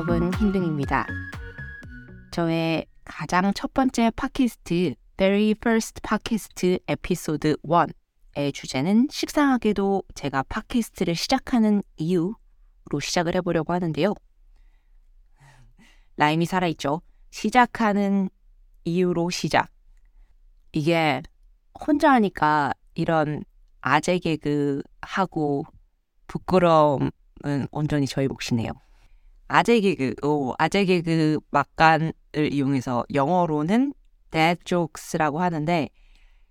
여러분. 흰둥입니다. 저의 가장 첫 번째 팟캐스트, Very First 팟캐스트 에피소드 1의 주제는 식상하게도 제가 팟캐스트를 시작하는 이유로 시작을 해보려고 하는데요. 라임이 살아있죠. 시작하는 이유로 시작. 이게 혼자 하니까 이런 아재 개그 하고 부끄러움은 온전히 저희 몫이네요. 아재 개그, 오, 아재 개그 막간을 이용해서 영어로는 dad jokes라고 하는데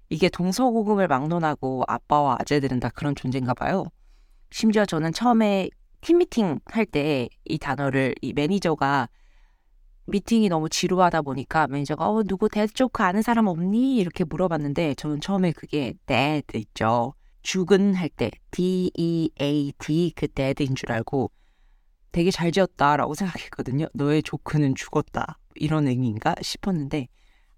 이게 동서고금을 막론하고 아빠와 아재들은 다 그런 존재인가 봐요. 심지어 저는 처음에 팀 미팅 할 때 이 단어를 이 매니저가 미팅이 너무 지루하다 보니까 매니저가 어 누구 dad joke 아는 사람 없니? 이렇게 물어봤는데 저는 처음에 그게 dead 있죠. 죽은 할 때 D E A D 그 dead인 줄 알고 되게 잘 지었다라고 생각했거든요. 너의 조크는 죽었다 이런 의미인가 싶었는데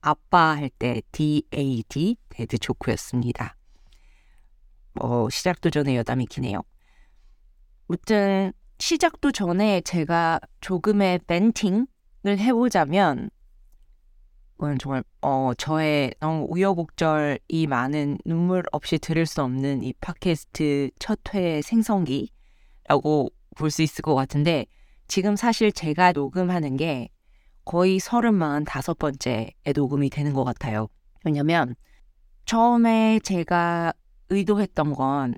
아빠 할 때 D A D dad joke였습니다. 뭐 시작도 전에 여담이 기네요. 무튼 시작도 전에 제가 조금의 venting을 해보자면 이건 정말 어 저의 너무 우여곡절이 많은 눈물 없이 들을 수 없는 이 팟캐스트 첫 회 생성기라고 볼 수 있을 것 같은데 지금 사실 제가 녹음하는 게 거의 서른만 다섯 번째에 녹음이 되는 것 같아요. 왜냐면 처음에 제가 의도했던 건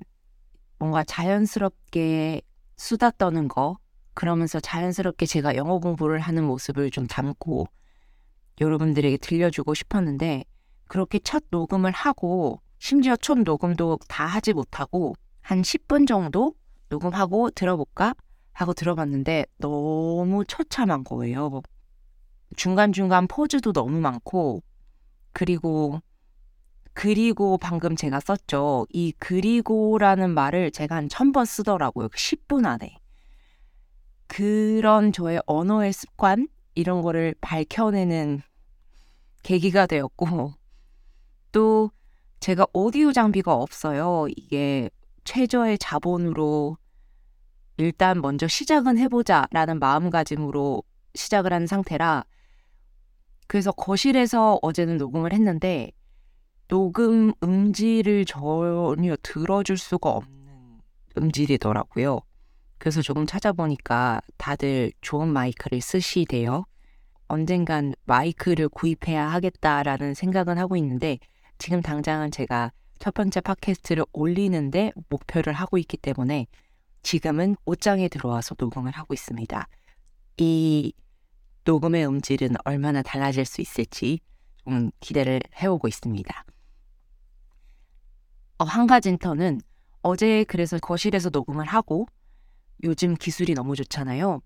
뭔가 자연스럽게 수다 떠는 거 그러면서 자연스럽게 제가 영어 공부를 하는 모습을 좀 담고 여러분들에게 들려주고 싶었는데 그렇게 첫 녹음을 하고 심지어 첫 녹음도 다 하지 못하고 한 10분 정도 녹음하고 들어볼까 하고 들어봤는데 너무 처참한 거예요. 중간중간 포즈도 너무 많고 그리고 그리고 방금 제가 썼죠. 이 그리고라는 말을 제가 한 천 번 쓰더라고요. 10분 안에. 그런 저의 언어의 습관 이런 거를 밝혀내는 계기가 되었고 또 제가 오디오 장비가 없어요. 이게 최저의 자본으로 일단 먼저 시작은 해보자 라는 마음가짐으로 시작을 한 상태라 그래서 거실에서 어제는 녹음을 했는데 녹음 음질을 전혀 들어줄 수가 없는 음질이더라고요. 그래서 조금 찾아보니까 다들 좋은 마이크를 쓰시대요. 언젠간 마이크를 구입해야 하겠다라는 생각은 하고 있는데 지금 당장은 제가 첫 번째 팟캐스트를 올리는데 목표를 하고 있기 때문에 지금은 옷장에 들어와서 녹음을 하고 있습니다. 이 녹음의 음질은 얼마나 달라질 수 있을지 좀 기대를 해오고 있습니다. 어, 한 가지 터는 어제 그래서 거실에서 녹음을 하고 요즘 기술이 너무 좋잖아요.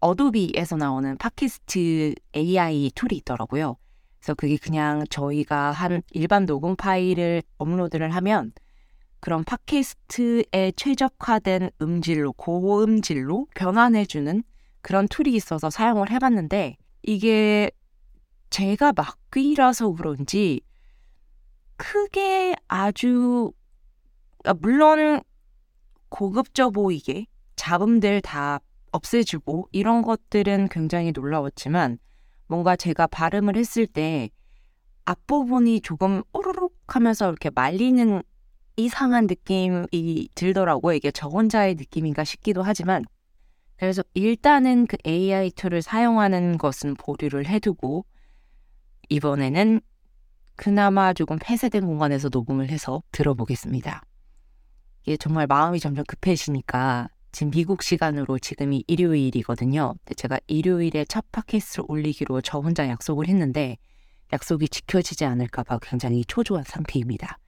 어도비에서 나오는 팟캐스트 AI tool이 있더라고요. 그래서 그게 그냥 저희가 한 일반 녹음 파일을 업로드를 하면 그런 팟캐스트에 최적화된 음질로 고음질로 변환해주는 그런 tool이 있어서 사용을 해봤는데 이게 제가 막귀라서 그런지 크게 아주 아, 물론 고급져 보이게 잡음들 다 없애주고 이런 것들은 굉장히 놀라웠지만 뭔가 제가 발음을 했을 때 앞부분이 조금 오르륵 하면서 이렇게 말리는 이상한 느낌이 들더라고요. 이게 저 혼자의 느낌인가 싶기도 하지만 그래서 일단은 그 AI 툴을 사용하는 것은 보류를 해두고 이번에는 그나마 조금 폐쇄된 공간에서 녹음을 해서 들어보겠습니다. 이게 정말 마음이 점점 급해지니까 지금 미국 시간으로 지금이 일요일이거든요. 제가 일요일에 첫 팟캐스트를 올리기로 저 혼자 약속을 했는데 약속이 지켜지지 않을까봐 굉장히 초조한 상태입니다.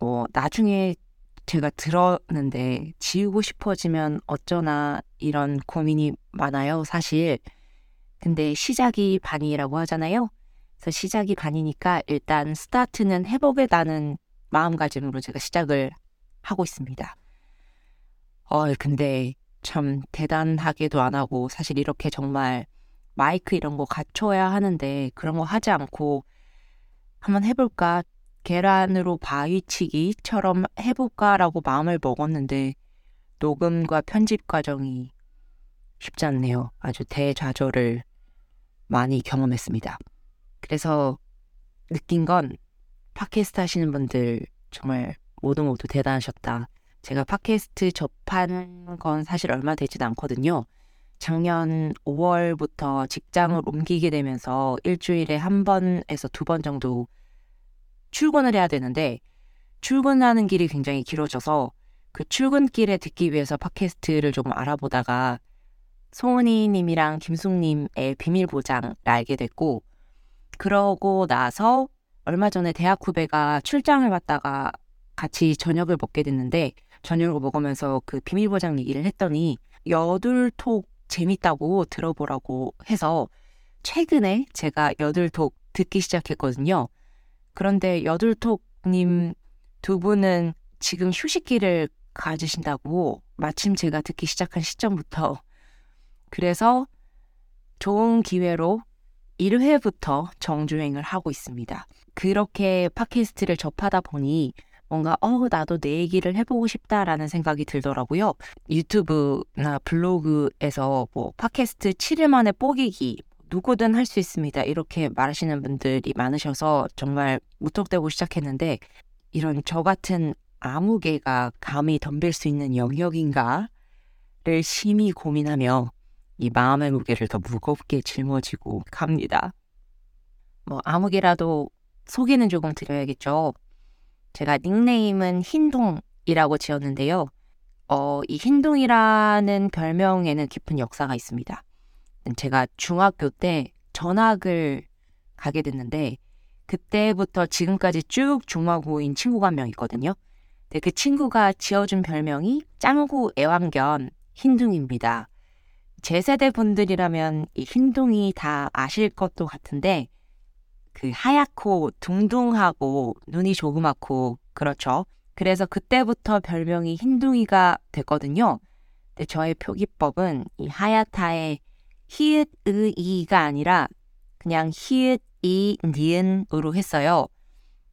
뭐 나중에 제가 들었는데 지우고 싶어지면 어쩌나 이런 고민이 많아요, 사실. 근데 시작이 반이라고 하잖아요. 그래서 시작이 반이니까 일단 스타트는 해보겠다는 마음가짐으로 제가 시작을 하고 있습니다. 어, 근데 참 대단하게도 안 하고 사실 이렇게 정말 마이크 이런 거 갖춰야 하는데 그런 거 하지 않고 한번 해볼까 계란으로 바위치기처럼 해볼까라고 마음을 먹었는데 녹음과 편집 과정이 쉽지 않네요. 아주 대좌절을 많이 경험했습니다. 그래서 느낀 건 팟캐스트 하시는 분들 정말 모두 모두 대단하셨다. 제가 팟캐스트 접한 건 사실 얼마 되지도 않거든요. 작년 5월부터 직장을 옮기게 되면서 일주일에 한 번에서 두 번 정도 출근을 해야 되는데 출근하는 길이 굉장히 길어져서 그 출근길에 듣기 위해서 팟캐스트를 조금 알아보다가 송은이 님이랑 김숙님의 비밀 보장을 알게 됐고 그러고 나서 얼마 전에 대학 후배가 출장을 갔다가 같이 저녁을 먹게 됐는데 저녁을 먹으면서 그 비밀 보장 얘기를 했더니 여둘톡 재밌다고 들어보라고 해서 최근에 제가 여둘톡 듣기 시작했거든요. 그런데 여둘톡님 두 분은 지금 휴식기를 가지신다고 마침 제가 듣기 시작한 시점부터 그래서 좋은 기회로 1회부터 정주행을 하고 있습니다. 그렇게 팟캐스트를 접하다 보니 뭔가 어 나도 내 얘기를 해보고 싶다라는 생각이 들더라고요. 유튜브나 블로그에서 뭐 팟캐스트 7일 만에 뽀기기 누구든 할 수 있습니다. 이렇게 말하시는 분들이 많으셔서 정말 무턱대고 시작했는데 이런 저 같은 아무개가 감히 덤빌 수 있는 영역인가를 심히 고민하며 이 마음의 무게를 더 무겁게 짊어지고 갑니다. 뭐 아무개라도 소개는 조금 드려야겠죠. 제가 닉네임은 흰동이라고 지었는데요. 어, 이 흰동이라는 별명에는 깊은 역사가 있습니다. 제가 중학교 때 전학을 가게 됐는데 그때부터 지금까지 쭉 중마고인 친구가 한 명 있거든요. 근데 그 친구가 지어준 별명이 짱구 애완견 흰둥입니다. 제 세대 분들이라면 이 흰둥이 다 아실 것도 같은데 그 하얗고 둥둥하고 눈이 조그맣고 그렇죠. 그래서 그때부터 별명이 흰둥이가 됐거든요. 근데 저의 표기법은 이 하얗다의 히읗 의 이가 아니라 그냥 히읗 이 니은으로 했어요.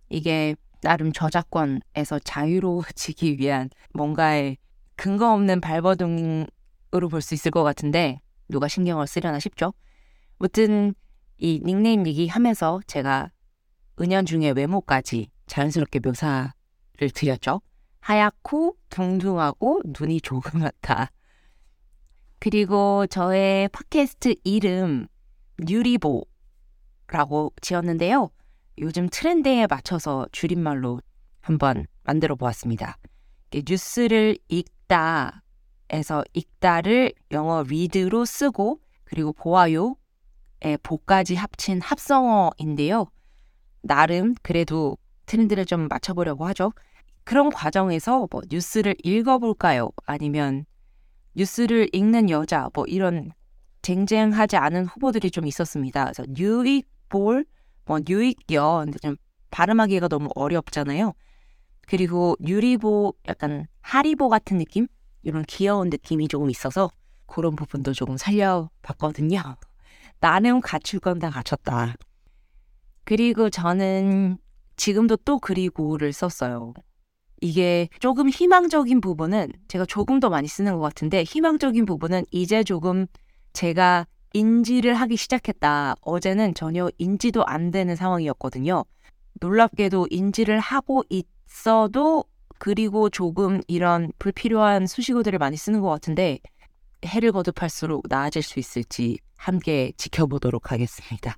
이게 나름 저작권에서 자유로워지기 위한 뭔가의 근거 없는 발버둥으로 볼 수 있을 것 같은데 누가 신경을 쓰려나 싶죠. 무튼 이 닉네임 얘기하면서 제가 은연중에 외모까지 자연스럽게 묘사를 드렸죠. 하얗고 둥둥하고 눈이 조그맣다. 그리고 저의 팟캐스트 이름 뉴리보라고 지었는데요. 요즘 트렌드에 맞춰서 줄임말로 한번 만들어 보았습니다. 뉴스를 읽다 에서 읽다를 영어 read로 쓰고 그리고 보아요 보까지 합친 합성어인데요. 나름 그래도 트렌드를 좀 맞춰보려고 하죠. 그런 과정에서 뭐 뉴스를 읽어볼까요? 아니면 뉴스를 읽는 여자 뭐 이런 쟁쟁하지 않은 후보들이 좀 있었습니다. 그래서 뉴익볼, 뭐 뉴익여 근데 좀 발음하기가 너무 어렵잖아요. 그리고 유리보 약간 하리보 같은 느낌? 이런 귀여운 느낌이 조금 있어서 그런 부분도 조금 살려봤거든요. 나는 갖출 건 다 갖췄다. 그리고 저는 지금도 또 그리고를 썼어요. 이게 조금 희망적인 부분은 제가 조금 더 많이 쓰는 것 같은데 희망적인 부분은 이제 조금 제가 인지를 하기 시작했다. 어제는 전혀 인지도 안 되는 상황이었거든요. 놀랍게도 인지를 하고 있어도 그리고 조금 이런 불필요한 수식어들을 많이 쓰는 것 같은데 해를 거듭할수록 나아질 수 있을지 함께 지켜보도록 하겠습니다.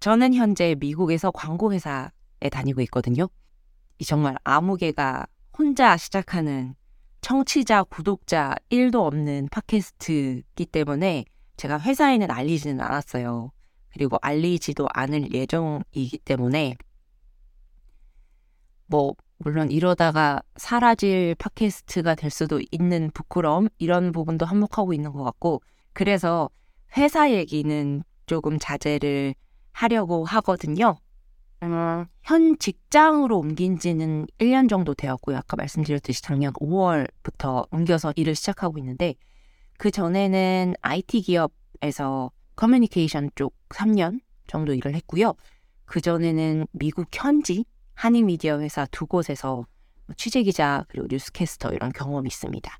저는 현재 미국에서 광고회사에 다니고 있거든요. 이 정말 아무개가 혼자 시작하는 청취자, 구독자 1도 없는 팟캐스트이기 때문에 제가 회사에는 알리지는 않았어요. 그리고 알리지도 않을 예정이기 때문에 뭐 물론 이러다가 사라질 팟캐스트가 될 수도 있는 부끄러움 이런 부분도 한몫하고 있는 것 같고 그래서 회사 얘기는 조금 자제를 하려고 하거든요. 음, 현 직장으로 옮긴 지는 1년 정도 되었고요. 아까 말씀드렸듯이 작년 5월부터 옮겨서 일을 시작하고 있는데 그 전에는 IT 기업에서 커뮤니케이션 쪽 3년 정도 일을 했고요. 그 전에는 미국 현지 한인 미디어 회사 두 곳에서 취재 기자 그리고 뉴스캐스터 이런 경험이 있습니다.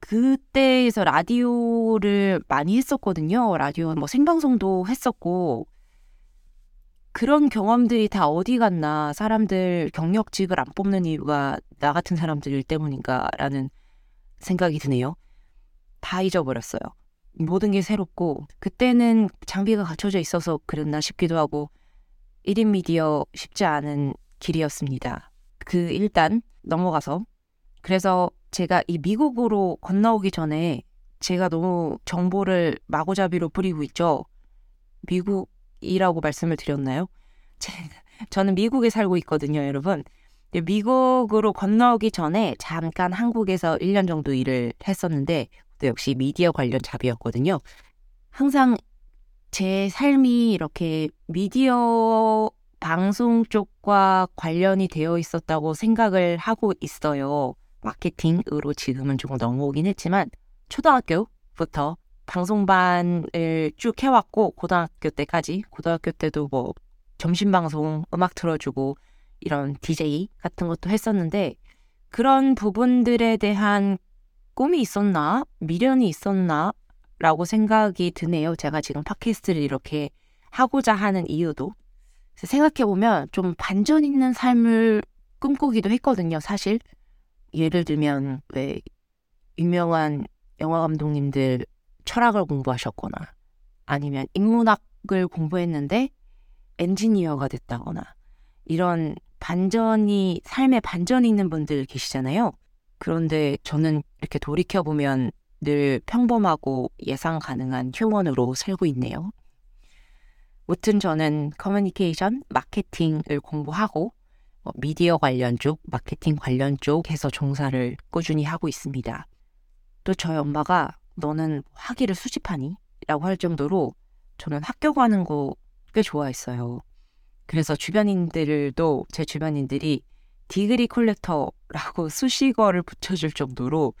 그때에서 라디오를 많이 했었거든요. 라디오 뭐 생방송도 했었고 그런 경험들이 다 어디 갔나 사람들 경력직을 안 뽑는 이유가 나 같은 사람들 때문인가라는 생각이 드네요. 다 잊어버렸어요. 모든 게 새롭고 그때는 장비가 갖춰져 있어서 그랬나 싶기도 하고 1인 미디어 쉽지 않은 길이었습니다. 그 일단 넘어가서 그래서 제가 이 미국으로 건너오기 전에 제가 너무 정보를 마구잡이로 뿌리고 있죠. 미국이라고 말씀을 드렸나요? 제, 저는 미국에 살고 있거든요, 여러분. 미국으로 건너오기 전에 잠깐 한국에서 1년 정도 일을 했었는데 또 역시 미디어 관련 잡이었거든요. 항상 제 삶이 이렇게 미디어 방송 쪽과 관련이 되어 있었다고 생각을 하고 있어요. 마케팅으로 지금은 조금 넘어오긴 했지만 초등학교부터 방송반을 쭉 해왔고 고등학교 때까지 고등학교 때도 뭐 점심 방송 음악 틀어주고 이런 DJ 같은 것도 했었는데 그런 부분들에 대한 꿈이 있었나 미련이 있었나 라고 생각이 드네요. 제가 지금 팟캐스트를 이렇게 하고자 하는 이유도 생각해보면 좀 반전 있는 삶을 꿈꾸기도 했거든요. 사실 예를 들면 왜 유명한 영화 감독님들 철학을 공부하셨거나 아니면 인문학을 공부했는데 엔지니어가 됐다거나 이런 반전이 삶에 반전이 있는 분들 계시잖아요. 그런데 저는 이렇게 돌이켜보면 늘 평범하고 예상 가능한 휴먼으로 살고 있네요. 무튼 저는 커뮤니케이션, 마케팅을 공부하고 뭐 미디어 관련 쪽, 마케팅 관련 쪽에서 종사를 꾸준히 하고 있습니다. 또 저희 엄마가 너는 학위를 수집하니? 라고 할 정도로 저는 학교 가는 거 꽤 좋아했어요. 그래서 주변인들도 제 주변인들이 degree collector라고 수식어를 붙여줄 정도로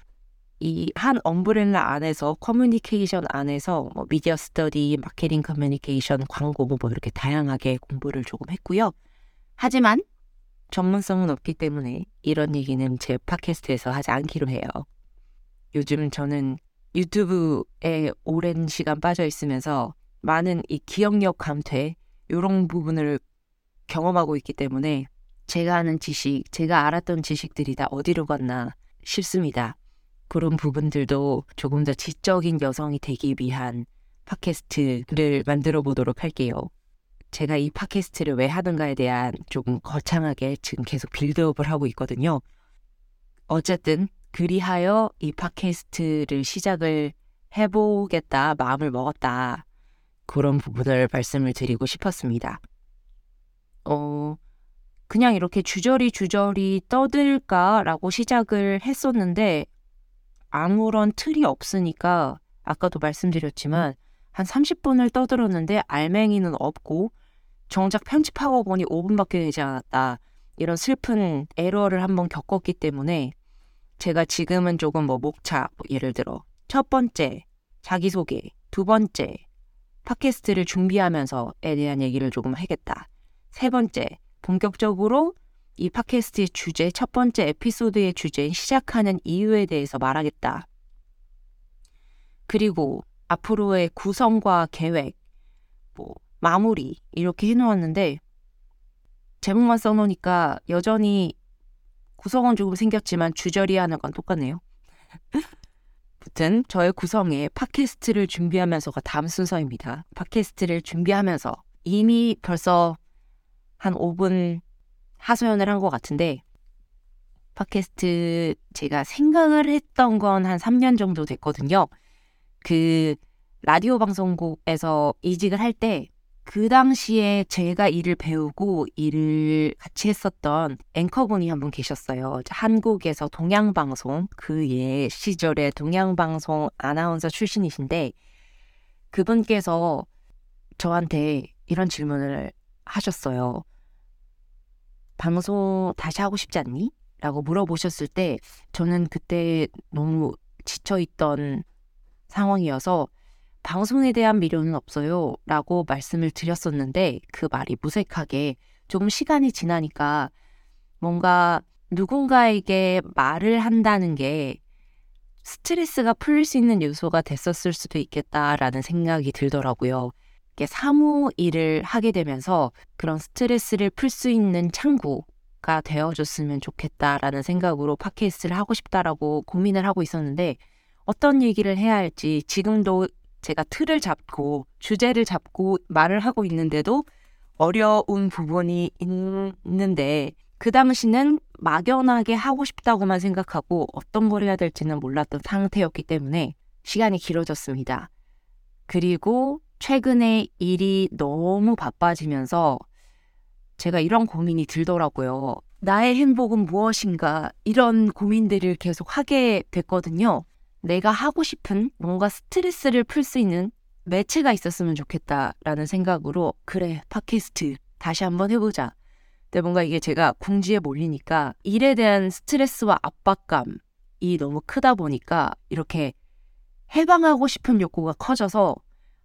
이 한 umbrella 안에서 커뮤니케이션 안에서 뭐 미디어 스터디, 마케팅 커뮤니케이션, 광고 뭐 이렇게 다양하게 공부를 조금 했고요. 하지만 전문성은 없기 때문에 이런 얘기는 제 팟캐스트에서 하지 않기로 해요. 요즘 저는 유튜브에 오랜 시간 빠져 있으면서 많은 이 기억력 감퇴 이런 부분을 경험하고 있기 때문에 제가 아는 지식, 제가 알았던 지식들이 다 어디로 갔나 싶습니다. 그런 부분들도 조금 더 지적인 여성이 되기 위한 팟캐스트를 만들어 보도록 할게요. 제가 이 팟캐스트를 왜 하는가에 대한 조금 거창하게 지금 계속 빌드업을 하고 있거든요. 어쨌든 그리하여 이 팟캐스트를 시작을 해보겠다 마음을 먹었다 그런 부분을 말씀을 드리고 싶었습니다. 어, 그냥 이렇게 주저리 주저리 떠들까라고 시작을 했었는데 아무런 틀이 없으니까 아까도 말씀드렸지만 한 30분을 떠들었는데 알맹이는 없고 정작 편집하고 보니 5분밖에 되지 않았다. 이런 슬픈 에러를 한번 겪었기 때문에 제가 지금은 조금 뭐 목차, 뭐 예를 들어 첫 번째 자기소개, 두 번째 팟캐스트를 준비하면서에 대한 얘기를 조금 하겠다. 세 번째, 본격적으로 이 팟캐스트의 주제, 첫 번째 에피소드의 주제, 시작하는 이유에 대해서 말하겠다. 그리고 앞으로의 구성과 계획, 뭐, 마무리, 이렇게 해놓았는데, 제목만 써놓으니까 여전히 구성은 조금 생겼지만 주저리 하는 건 똑같네요. 아무튼 저의 구성에 팟캐스트를 준비하면서가 다음 순서입니다. 팟캐스트를 준비하면서 이미 벌써 한 5분 하소연을 한 것 같은데 팟캐스트 제가 생각을 했던 건 한 3년 정도 됐거든요. 그 라디오 방송국에서 이직을 할 때 그 당시에 제가 일을 배우고 일을 같이 했었던 앵커분이 한 분 계셨어요. 한국에서 동양방송 그 예 시절에 동양방송 아나운서 출신이신데 그분께서 저한테 이런 질문을 하셨어요. 방송 다시 하고 싶지 않니? 라고 물어보셨을 때 저는 그때 너무 지쳐있던 상황이어서 방송에 대한 미련은 없어요. 라고 말씀을 드렸었는데 그 말이 무색하게 조금 시간이 지나니까 뭔가 누군가에게 말을 한다는 게 스트레스가 풀릴 수 있는 요소가 됐었을 수도 있겠다라는 생각이 들더라고요. 사무 일을 하게 되면서 그런 스트레스를 풀 수 있는 창구가 되어줬으면 좋겠다라는 생각으로 팟캐스트를 하고 싶다라고 고민을 하고 있었는데 어떤 얘기를 해야 할지 지금도 제가 틀을 잡고 주제를 잡고 말을 하고 있는데도 어려운 부분이 있는데 그 당시는 막연하게 하고 싶다고만 생각하고 어떤 걸 해야 될지는 몰랐던 상태였기 때문에 시간이 길어졌습니다. 그리고 최근에 일이 너무 바빠지면서 제가 이런 고민이 들더라고요. 나의 행복은 무엇인가 이런 고민들을 계속 하게 됐거든요. 내가 하고 싶은 뭔가 스트레스를 풀 수 있는 매체가 있었으면 좋겠다라는 생각으로 그래 팟캐스트 다시 한번 해보자. 근데 뭔가 이게 제가 궁지에 몰리니까 일에 대한 스트레스와 압박감이 너무 크다 보니까 이렇게 해방하고 싶은 욕구가 커져서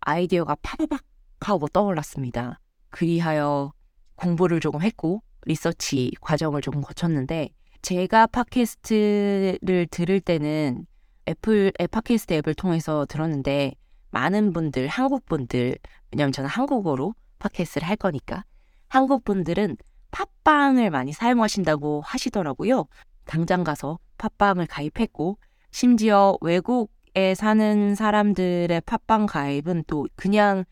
아이디어가 파바박 하고 떠올랐습니다. 그리하여 공부를 조금 했고 리서치 과정을 조금 거쳤는데 제가 팟캐스트를 들을 때는 애플 팟캐스트 앱을 통해서 들었는데 많은 분들 한국 분들 왜냐면 저는 한국어로 팟캐스트를 할 거니까 한국 분들은 팟빵을 많이 사용하신다고 하시더라고요. 당장 가서 팟빵을 가입했고 심지어 외국에 사는 사람들의 팟빵 가입은 또 그냥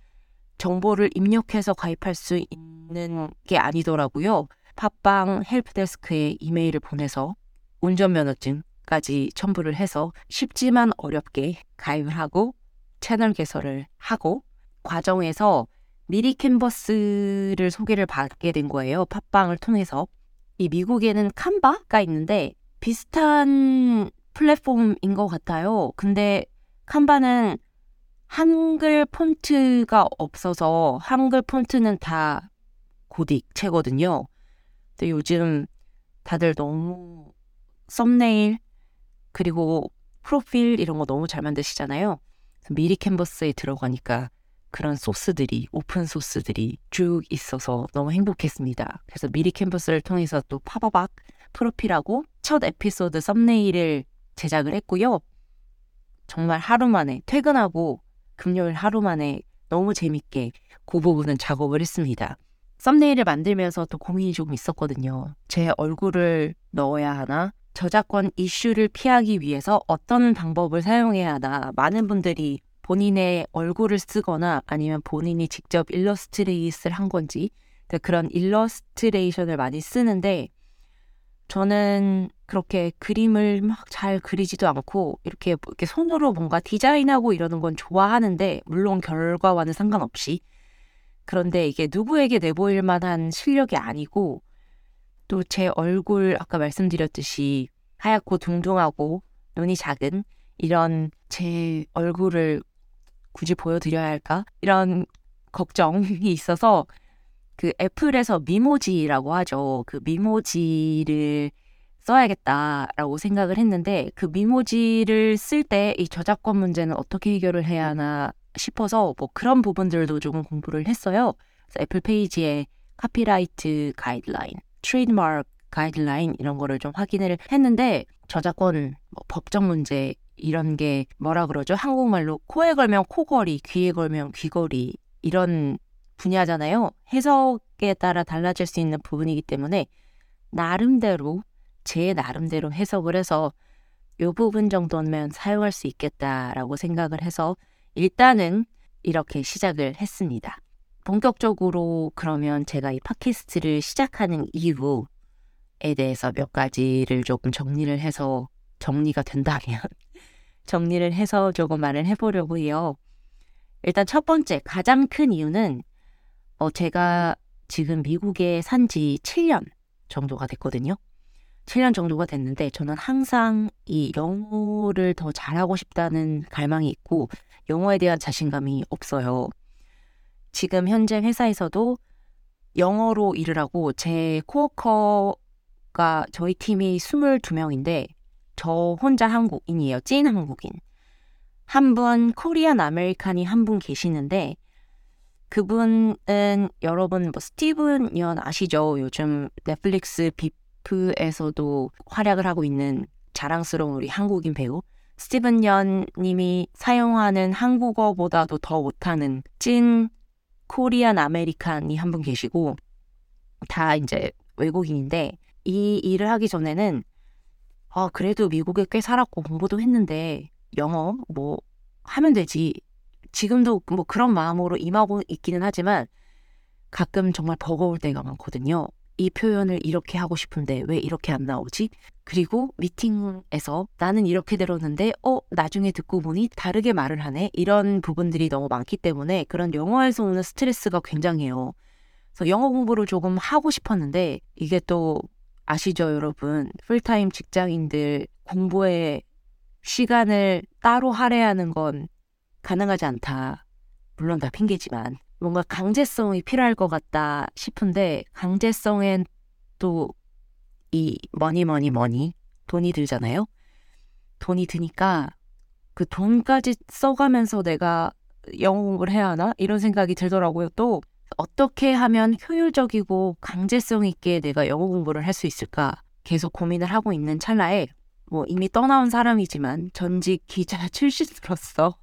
정보를 입력해서 가입할 수 있는 게 아니더라고요. 팟빵 헬프데스크에 이메일을 보내서 운전면허증까지 첨부를 해서 쉽지만 어렵게 가입을 하고 채널 개설을 하고 과정에서 미리 캔버스를 소개를 받게 된 거예요. 팟빵을 통해서. 이 미국에는 칸바가 있는데 비슷한 플랫폼인 것 같아요. 근데 칸바는 한글 폰트가 없어서 한글 폰트는 다 고딕체거든요. 근데 요즘 다들 너무 썸네일 그리고 프로필 이런 거 너무 잘 만드시잖아요. 미리 캔버스에 들어가니까 그런 소스들이 오픈 소스들이 쭉 있어서 너무 행복했습니다. 그래서 미리 캔버스를 통해서 또 파바박 프로필하고 첫 에피소드 썸네일을 제작을 했고요. 정말 하루 만에 퇴근하고 금요일 하루 만에 너무 재밌게 그 부분은 작업을 했습니다. 썸네일을 만들면서 또 고민이 조금 있었거든요. 제 얼굴을 넣어야 하나? 저작권 이슈를 피하기 위해서 어떤 방법을 사용해야 하나? 많은 분들이 본인의 얼굴을 쓰거나 아니면 본인이 직접 illustrate를 한 건지 그런 일러스트레이션을 많이 쓰는데 저는 그렇게 그림을 막 잘 그리지도 않고 이렇게, 이렇게 손으로 뭔가 디자인하고 이러는 건 좋아하는데 물론 결과와는 상관없이 그런데 이게 누구에게 내보일 만한 실력이 아니고 또 제 얼굴 아까 말씀드렸듯이 하얗고 둥둥하고 눈이 작은 이런 제 얼굴을 굳이 보여드려야 할까? 이런 걱정이 있어서 그 애플에서 미모지라고 하죠. 그 미모지를 써야겠다라고 생각을 했는데 그 미모지를 쓸 때 이 저작권 문제는 어떻게 해결을 해야 하나 싶어서 뭐 그런 부분들도 조금 공부를 했어요. 그래서 애플 페이지에 copyright guideline, trademark guideline 이런 거를 좀 확인을 했는데 저작권 뭐 법적 문제 이런 게 뭐라 그러죠? 한국말로 코에 걸면 코걸이, 귀에 걸면 귀걸이 이런 분야잖아요. 해석에 따라 달라질 수 있는 부분이기 때문에 나름대로 제 나름대로 해석을 해서 이 부분 정도면 사용할 수 있겠다라고 생각을 해서 일단은 이렇게 시작을 했습니다. 본격적으로 그러면 제가 이 팟캐스트를 시작하는 이유에 대해서 몇 가지를 조금 정리를 해서 정리가 된다면 정리를 해서 조금 말을 해보려고 해요. 일단 첫 번째, 가장 큰 이유는 어, 제가 지금 미국에 산 지 7년 정도가 됐거든요. 7년 정도가 됐는데 저는 항상 이 영어를 더 잘하고 싶다는 갈망이 있고 영어에 대한 자신감이 없어요. 지금 현재 회사에서도 영어로 일을 하고 제 코어커가 저희 팀이 22명인데 저 혼자 한국인이에요. 찐 한국인. 한 분 Korean American이 한 분 계시는데 그분은 여러분 뭐 스티븐 연 아시죠? 요즘 넷플릭스 Beef에서도 활약을 하고 있는 자랑스러운 우리 한국인 배우 스티븐 연 님이 사용하는 한국어보다도 더 못하는 찐 Korean American이 한 분 계시고 다 이제 외국인인데 이 일을 하기 전에는 아 그래도 미국에 꽤 살았고 공부도 했는데 영어 뭐 하면 되지 지금도 뭐 그런 마음으로 임하고 있기는 하지만 가끔 정말 버거울 때가 많거든요. 이 표현을 이렇게 하고 싶은데 왜 이렇게 안 나오지? 그리고 미팅에서 나는 이렇게 들었는데 어 나중에 듣고 보니 다르게 말을 하네 이런 부분들이 너무 많기 때문에 그런 영어에서 오는 스트레스가 굉장해요. 그래서 영어 공부를 조금 하고 싶었는데 이게 또 아시죠 여러분 풀타임 직장인들 공부에 시간을 따로 할애하는 건 가능하지 않다. 물론 다 핑계지만 뭔가 강제성이 필요할 것 같다 싶은데 강제성엔 또 이 money money money 돈이 들잖아요. 돈이 드니까 그 돈까지 써가면서 내가 공부를 해야 하나 이런 생각이 들더라고요. 또 어떻게 하면 효율적이고 강제성 있게 내가 영어 공부를 할 수 있을까 계속 고민을 하고 있는 찰나에 뭐 이미 떠나온 사람이지만 전직 기자 출신으로서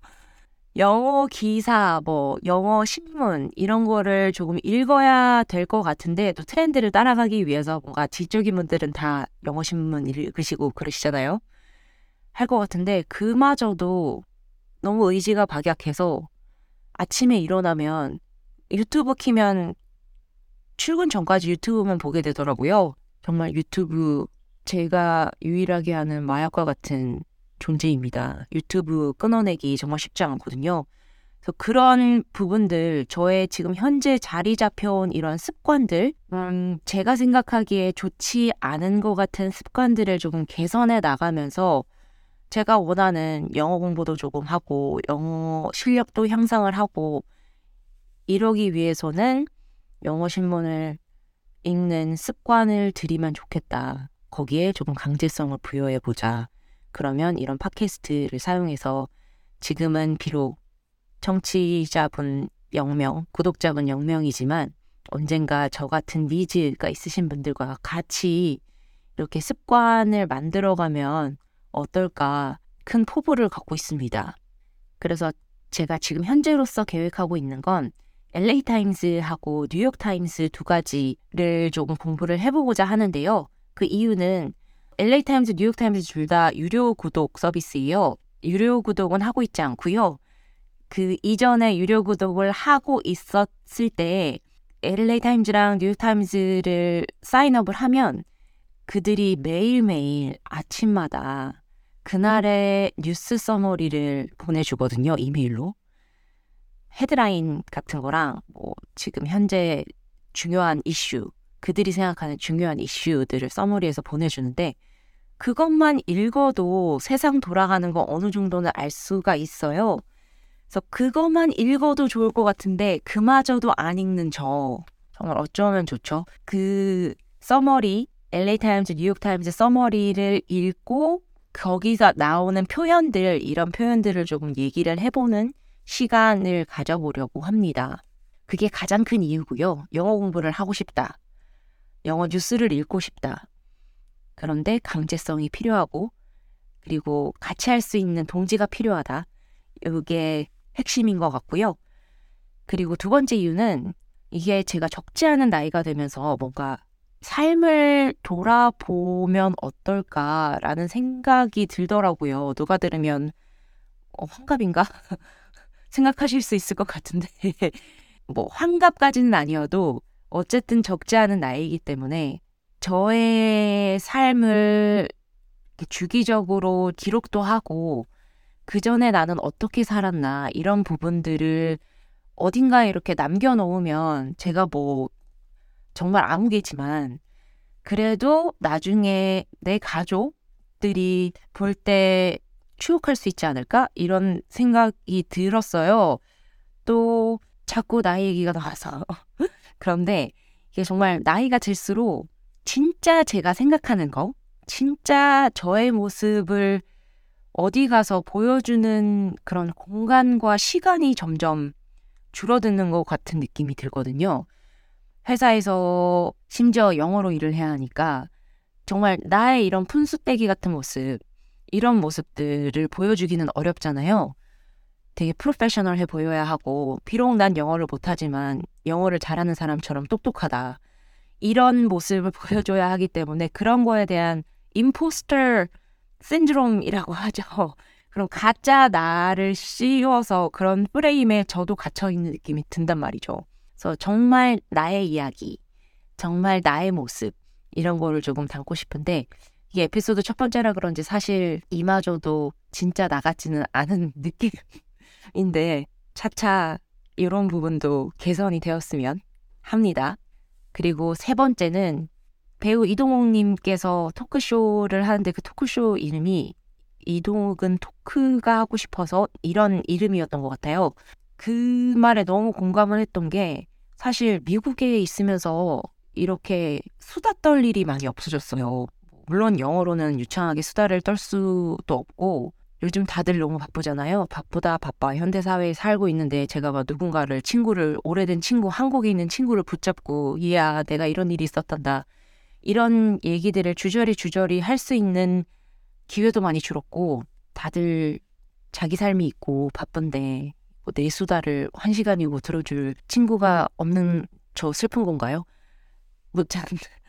영어 기사, 뭐 영어 신문 이런 거를 조금 읽어야 될 것 같은데 또 트렌드를 따라가기 위해서 뭔가 지적인 분들은 다 영어 신문 읽으시고 그러시잖아요. 할 것 같은데 그마저도 너무 의지가 박약해서 아침에 일어나면 유튜브 키면 출근 전까지 유튜브만 보게 되더라고요. 정말 유튜브 제가 유일하게 하는 마약과 같은 존재입니다. 유튜브 끊어내기 정말 쉽지 않거든요. 그래서 그런 부분들, 저의 지금 현재 자리 잡혀온 이런 습관들, 음, 제가 생각하기에 좋지 않은 것 같은 습관들을 조금 개선해 나가면서 제가 원하는 영어 공부도 조금 하고, 영어 실력도 향상을 하고, 이러기 위해서는 영어 신문을 읽는 습관을 들이면 좋겠다. 거기에 조금 강제성을 부여해 보자. 그러면 이런 팟캐스트를 사용해서 지금은 비록 청취자분 0명, 구독자분 0명이지만 언젠가 저 같은 니즈가 있으신 분들과 같이 이렇게 습관을 만들어가면 어떨까 큰 포부를 갖고 있습니다. 그래서 제가 지금 현재로서 계획하고 있는 건 LA 타임스하고 뉴욕 타임스 두 가지를 조금 공부를 해보고자 하는데요. 그 이유는 LA 타임즈, 뉴욕 타임즈 둘 다 유료 구독 서비스예요. 유료 구독은 하고 있지 않고요. 그 이전에 유료 구독을 하고 있었을 때 LA 타임즈랑 뉴욕 타임즈를 sign up을 하면 그들이 매일매일 아침마다 그날의 뉴스 summary를 보내주거든요. 이메일로. 헤드라인 같은 거랑 뭐 지금 현재 중요한 이슈, 그들이 생각하는 중요한 이슈들을 summary해서 보내주는데 그것만 읽어도 세상 돌아가는 거 어느 정도는 알 수가 있어요. 그래서 그것만 읽어도 좋을 것 같은데 그마저도 안 읽는 저 정말 어쩌면 좋죠. 그 summary LA 타임즈, 뉴욕 타임즈 summary를 읽고 거기서 나오는 표현들 이런 표현들을 조금 얘기를 해보는 시간을 가져보려고 합니다. 그게 가장 큰 이유고요. 영어 공부를 하고 싶다. 영어 뉴스를 읽고 싶다. 그런데 강제성이 필요하고 그리고 같이 할 수 있는 동지가 필요하다. 이게 핵심인 것 같고요. 그리고 두 번째 이유는 이게 제가 적지 않은 나이가 되면서 뭔가 삶을 돌아보면 어떨까라는 생각이 들더라고요. 누가 들으면 어, 환갑인가 생각하실 수 있을 것 같은데 뭐 환갑까지는 아니어도 어쨌든 적지 않은 나이이기 때문에 저의 삶을 주기적으로 기록도 하고 그 전에 나는 어떻게 살았나 이런 부분들을 어딘가에 이렇게 남겨놓으면 제가 뭐 정말 아무개지만 그래도 나중에 내 가족들이 볼 때 추억할 수 있지 않을까 이런 생각이 들었어요. 또 자꾸 나이 얘기가 나와서 그런데 이게 정말 나이가 들수록 진짜 제가 생각하는 거, 진짜 저의 모습을 어디 가서 보여주는 그런 공간과 시간이 점점 줄어드는 것 같은 느낌이 들거든요. 회사에서 심지어 영어로 일을 해야 하니까 정말 나의 이런 푼수떼기 같은 모습, 이런 모습들을 보여주기는 어렵잖아요. 되게 프로페셔널해 보여야 하고 비록 난 영어를 못하지만 영어를 잘하는 사람처럼 똑똑하다. 이런 모습을 보여줘야 하기 때문에 그런 거에 대한 임포스터 신드롬이라고 하죠. 그럼 가짜 나를 씌워서 그런 프레임에 저도 갇혀 있는 느낌이 든단 말이죠. 그래서 정말 나의 이야기, 정말 나의 모습 이런 거를 조금 담고 싶은데 이게 에피소드 첫 번째라 그런지 사실 이마저도 진짜 나같지는 않은 느낌 인데 차차 이런 부분도 개선이 되었으면 합니다. 그리고 세 번째는 배우 이동욱님께서 토크쇼를 하는데 그 토크쇼 이름이 이동욱은 토크가 하고 싶어서 이런 이름이었던 것 같아요. 그 말에 너무 공감을 했던 게 사실 미국에 있으면서 이렇게 수다 떨 일이 많이 없어졌어요. 물론 영어로는 유창하게 수다를 떨 수도 없고 요즘 다들 너무 바쁘잖아요. 바쁘다 바빠 현대 사회에 살고 있는데 제가 막 누군가를 친구를 오래된 친구 한국에 있는 친구를 붙잡고 이야 내가 이런 일이 있었단다 이런 얘기들을 주저리 주저리 할 수 있는 기회도 많이 줄었고 다들 자기 삶이 있고 바쁜데 뭐 내 수다를 한 시간이고 들어줄 친구가 없는 저 슬픈 건가요? 뭐참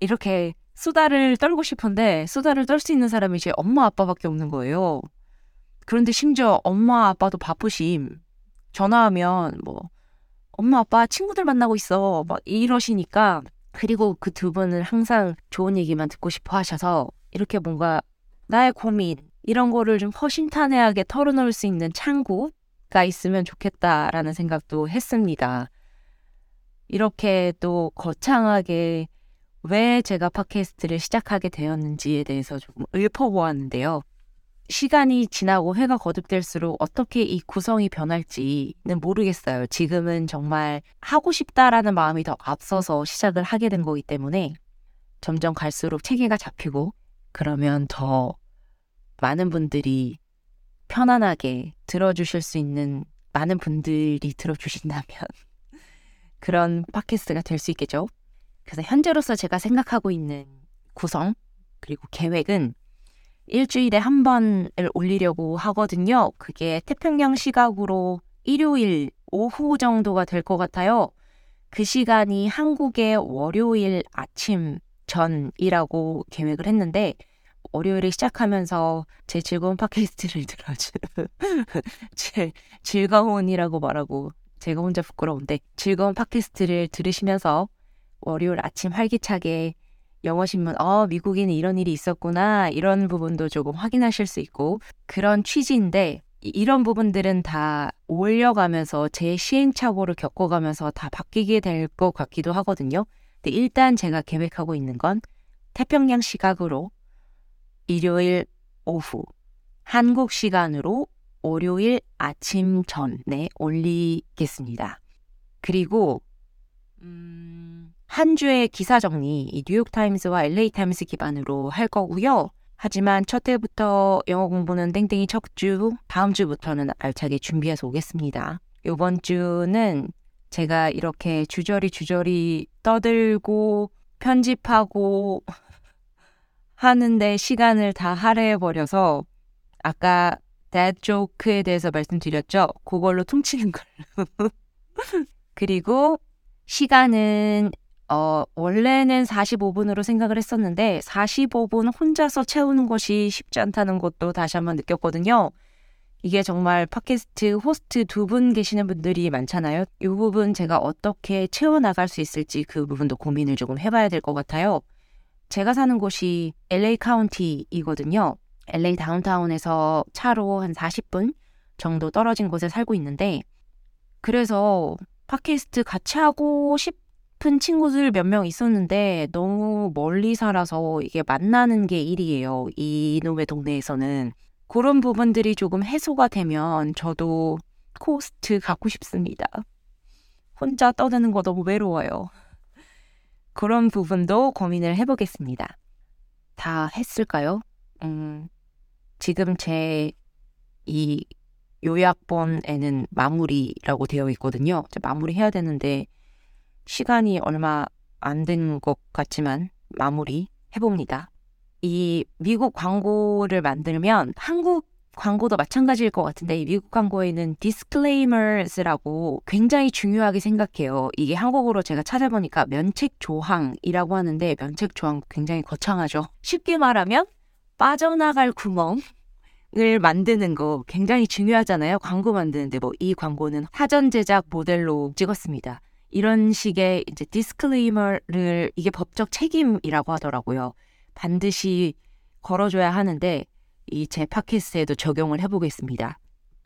이렇게 수다를 떨고 싶은데 수다를 떨 수 있는 사람이 이제 엄마 아빠밖에 없는 거예요. 그런데 심지어 엄마 아빠도 바쁘심. 전화하면 뭐 엄마 아빠 친구들 만나고 있어 막 이러시니까 그리고 그 두 분은 항상 좋은 얘기만 듣고 싶어 하셔서 이렇게 뭔가 나의 고민 이런 거를 좀 허심탄회하게 털어놓을 수 있는 창구가 있으면 좋겠다라는 생각도 했습니다. 이렇게 또 거창하게 왜 제가 팟캐스트를 시작하게 되었는지에 대해서 조금 읊어보았는데요. 시간이 지나고 회가 거듭될수록 어떻게 이 구성이 변할지는 모르겠어요. 지금은 정말 하고 싶다라는 마음이 더 앞서서 시작을 하게 된 거기 때문에 점점 갈수록 체계가 잡히고 그러면 더 많은 분들이 편안하게 들어주실 수 있는 많은 분들이 들어주신다면 그런 팟캐스트가 될 수 있겠죠. 그래서 현재로서 제가 생각하고 있는 구성 그리고 계획은 일주일에 한 번을 올리려고 하거든요. 그게 태평양 시각으로 일요일 오후 정도가 될 것 같아요. 그 시간이 한국의 월요일 아침 전이라고 계획을 했는데 월요일에 시작하면서 제 즐거운 팟캐스트를 들어주 제 즐거운이라고 말하고 제가 혼자 부끄러운데 즐거운 팟캐스트를 들으시면서 월요일 아침 활기차게 영어신문, 어, 미국에는 이런 일이 있었구나, 이런 부분도 조금 확인하실 수 있고, 그런 취지인데, 이런 부분들은 다 올려가면서 제 시행착오를 겪어가면서 다 바뀌게 될 것 같기도 하거든요. 근데 일단 제가 계획하고 있는 건 태평양 시각으로 일요일 오후, 한국 시간으로 월요일 아침 전에 올리겠습니다. 그리고 음, 한 주의 기사 정리 이 뉴욕타임스와 LA타임스 기반으로 할 거고요. 하지만 첫 해부터 영어 공부는 땡땡이 첫 주, 다음 주부터는 알차게 준비해서 오겠습니다. 이번 주는 제가 이렇게 주저리 주저리 떠들고 편집하고 하는데 시간을 다 할애해버려서 아까 dad joke에 대해서 말씀드렸죠. 그걸로 퉁치는 걸로. 그리고 시간은 어, 원래는 45분으로 생각을 했었는데 45분 혼자서 채우는 것이 쉽지 않다는 것도 다시 한번 느꼈거든요. 이게 정말 팟캐스트 호스트 두 분 계시는 분들이 많잖아요. 이 부분 제가 어떻게 채워나갈 수 있을지 그 부분도 고민을 조금 해봐야 될 것 같아요. 제가 사는 곳이 LA 카운티이거든요. LA 다운타운에서 차로 한 40분 정도 떨어진 곳에 살고 있는데 그래서 팟캐스트 같이 하고 싶 은 친구들 몇 명 있었는데 너무 멀리 살아서 이게 만나는 게 일이에요. 이놈의 동네에서는. 그런 부분들이 조금 해소가 되면 저도 co-host 갖고 싶습니다. 혼자 떠드는 거 너무 외로워요. 그런 부분도 고민을 해보겠습니다. 다 했을까요? 음, 지금 제 이 요약본에는 마무리라고 되어 있거든요. 마무리 해야 되는데 시간이 얼마 안 된 것 같지만 마무리 해봅니다. 이 미국 광고를 만들면 한국 광고도 마찬가지일 것 같은데 이 미국 광고에는 disclaimers라고 굉장히 중요하게 생각해요. 이게 한국어로 제가 찾아보니까 면책 조항이라고 하는데 면책 조항 굉장히 거창하죠. 쉽게 말하면 빠져나갈 구멍을 만드는 거 굉장히 중요하잖아요. 광고 만드는데 뭐 이 광고는 사전 제작 모델로 찍었습니다. 이런 식의 이제 disclaimer를 이게 법적 책임이라고 하더라고요. 반드시 걸어줘야 하는데 이 제 팟캐스트에도 적용을 해보겠습니다.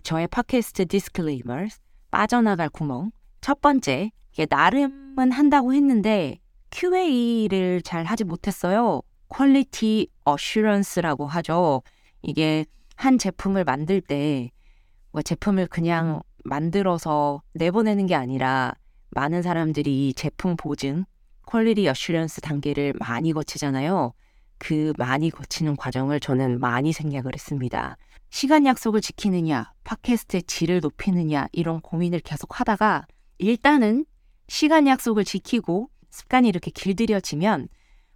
저의 팟캐스트 disclaimer 빠져나갈 구멍 첫 번째 이게 나름은 한다고 했는데 QA를 잘 하지 못했어요. quality assurance라고 하죠. 이게 한 제품을 만들 때뭐 제품을 그냥 만들어서 내보내는 게 아니라 많은 사람들이 제품 보증, quality assurance 단계를 많이 거치잖아요. 그 많이 거치는 과정을 저는 많이 생략을 했습니다. 시간 약속을 지키느냐, 팟캐스트의 질을 높이느냐, 이런 고민을 계속 하다가 일단은 시간 약속을 지키고 습관이 이렇게 길들여지면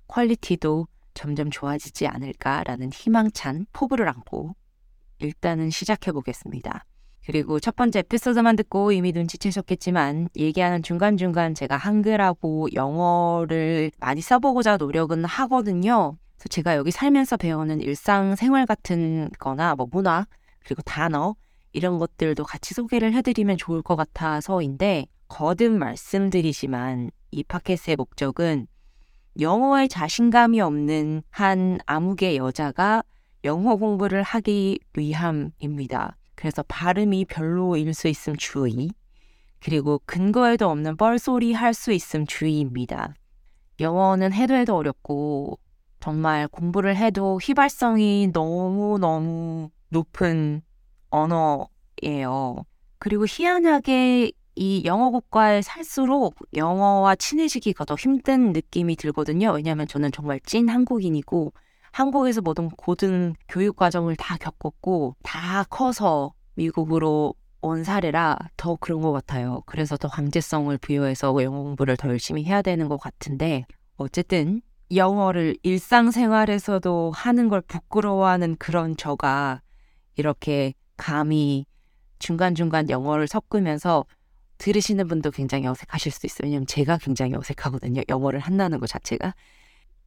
퀄리티도 점점 좋아지지 않을까라는 희망찬 포부를 안고 일단은 시작해 보겠습니다. 그리고 첫 번째 에피소드만 듣고 이미 눈치채셨겠지만 얘기하는 중간중간 제가 한글하고 영어를 많이 써보고자 노력은 하거든요. 그래서 제가 여기 살면서 배우는 일상생활 같은 거나 뭐 문화 그리고 단어 이런 것들도 같이 소개를 해드리면 좋을 것 같아서인데 거듭 말씀드리지만 이 팟캐스트의 목적은 영어에 자신감이 없는 한 암흑의 여자가 영어 공부를 하기 위함입니다. 그래서 발음이 별로일 수 있음 주의, 그리고 근거에도 없는 뻘소리 할 수 있음 주의입니다. 영어는 해도 해도 어렵고 정말 공부를 해도 휘발성이 너무너무 높은 언어예요. 그리고 희한하게 이 영어 국가에 살수록 영어와 친해지기가 더 힘든 느낌이 들거든요. 왜냐하면 저는 정말 찐 한국인이고 한국에서 모든 고등 교육 과정을 다 겪었고 다 커서 미국으로 온 사례라 더 그런 것 같아요. 그래서 더 강제성을 부여해서 영어 공부를 더 열심히 해야 되는 것 같은데 어쨌든 영어를 일상생활에서도 하는 걸 부끄러워하는 그런 저가 이렇게 감히 중간중간 영어를 섞으면서 들으시는 분도 굉장히 어색하실 수 있어요. 왜냐면 제가 굉장히 어색하거든요. 영어를 한다는 것 자체가.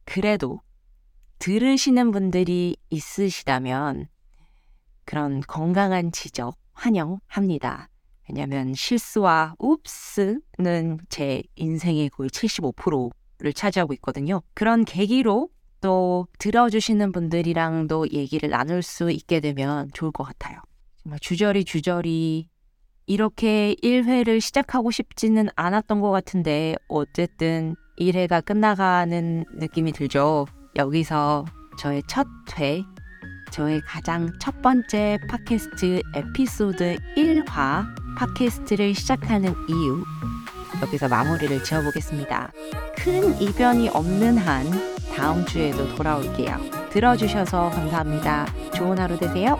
그래도 들으시는 분들이 있으시다면 그런 건강한 지적 환영합니다. 왜냐하면 실수와 웁스는 제 인생의 거의 75%를 차지하고 있거든요. 그런 계기로 또 들어주시는 분들이랑도 얘기를 나눌 수 있게 되면 좋을 것 같아요. 정말 주저리 주저리 이렇게 1회를 시작하고 싶지는 않았던 것 같은데 어쨌든 1회가 끝나가는 느낌이 들죠. 여기서 저의 첫 회, 저의 가장 첫 번째 팟캐스트 에피소드 1화 팟캐스트를 시작하는 이유 여기서 마무리를 지어보겠습니다. 큰 이변이 없는 한 다음 주에도 돌아올게요. 들어주셔서 감사합니다. 좋은 하루 되세요.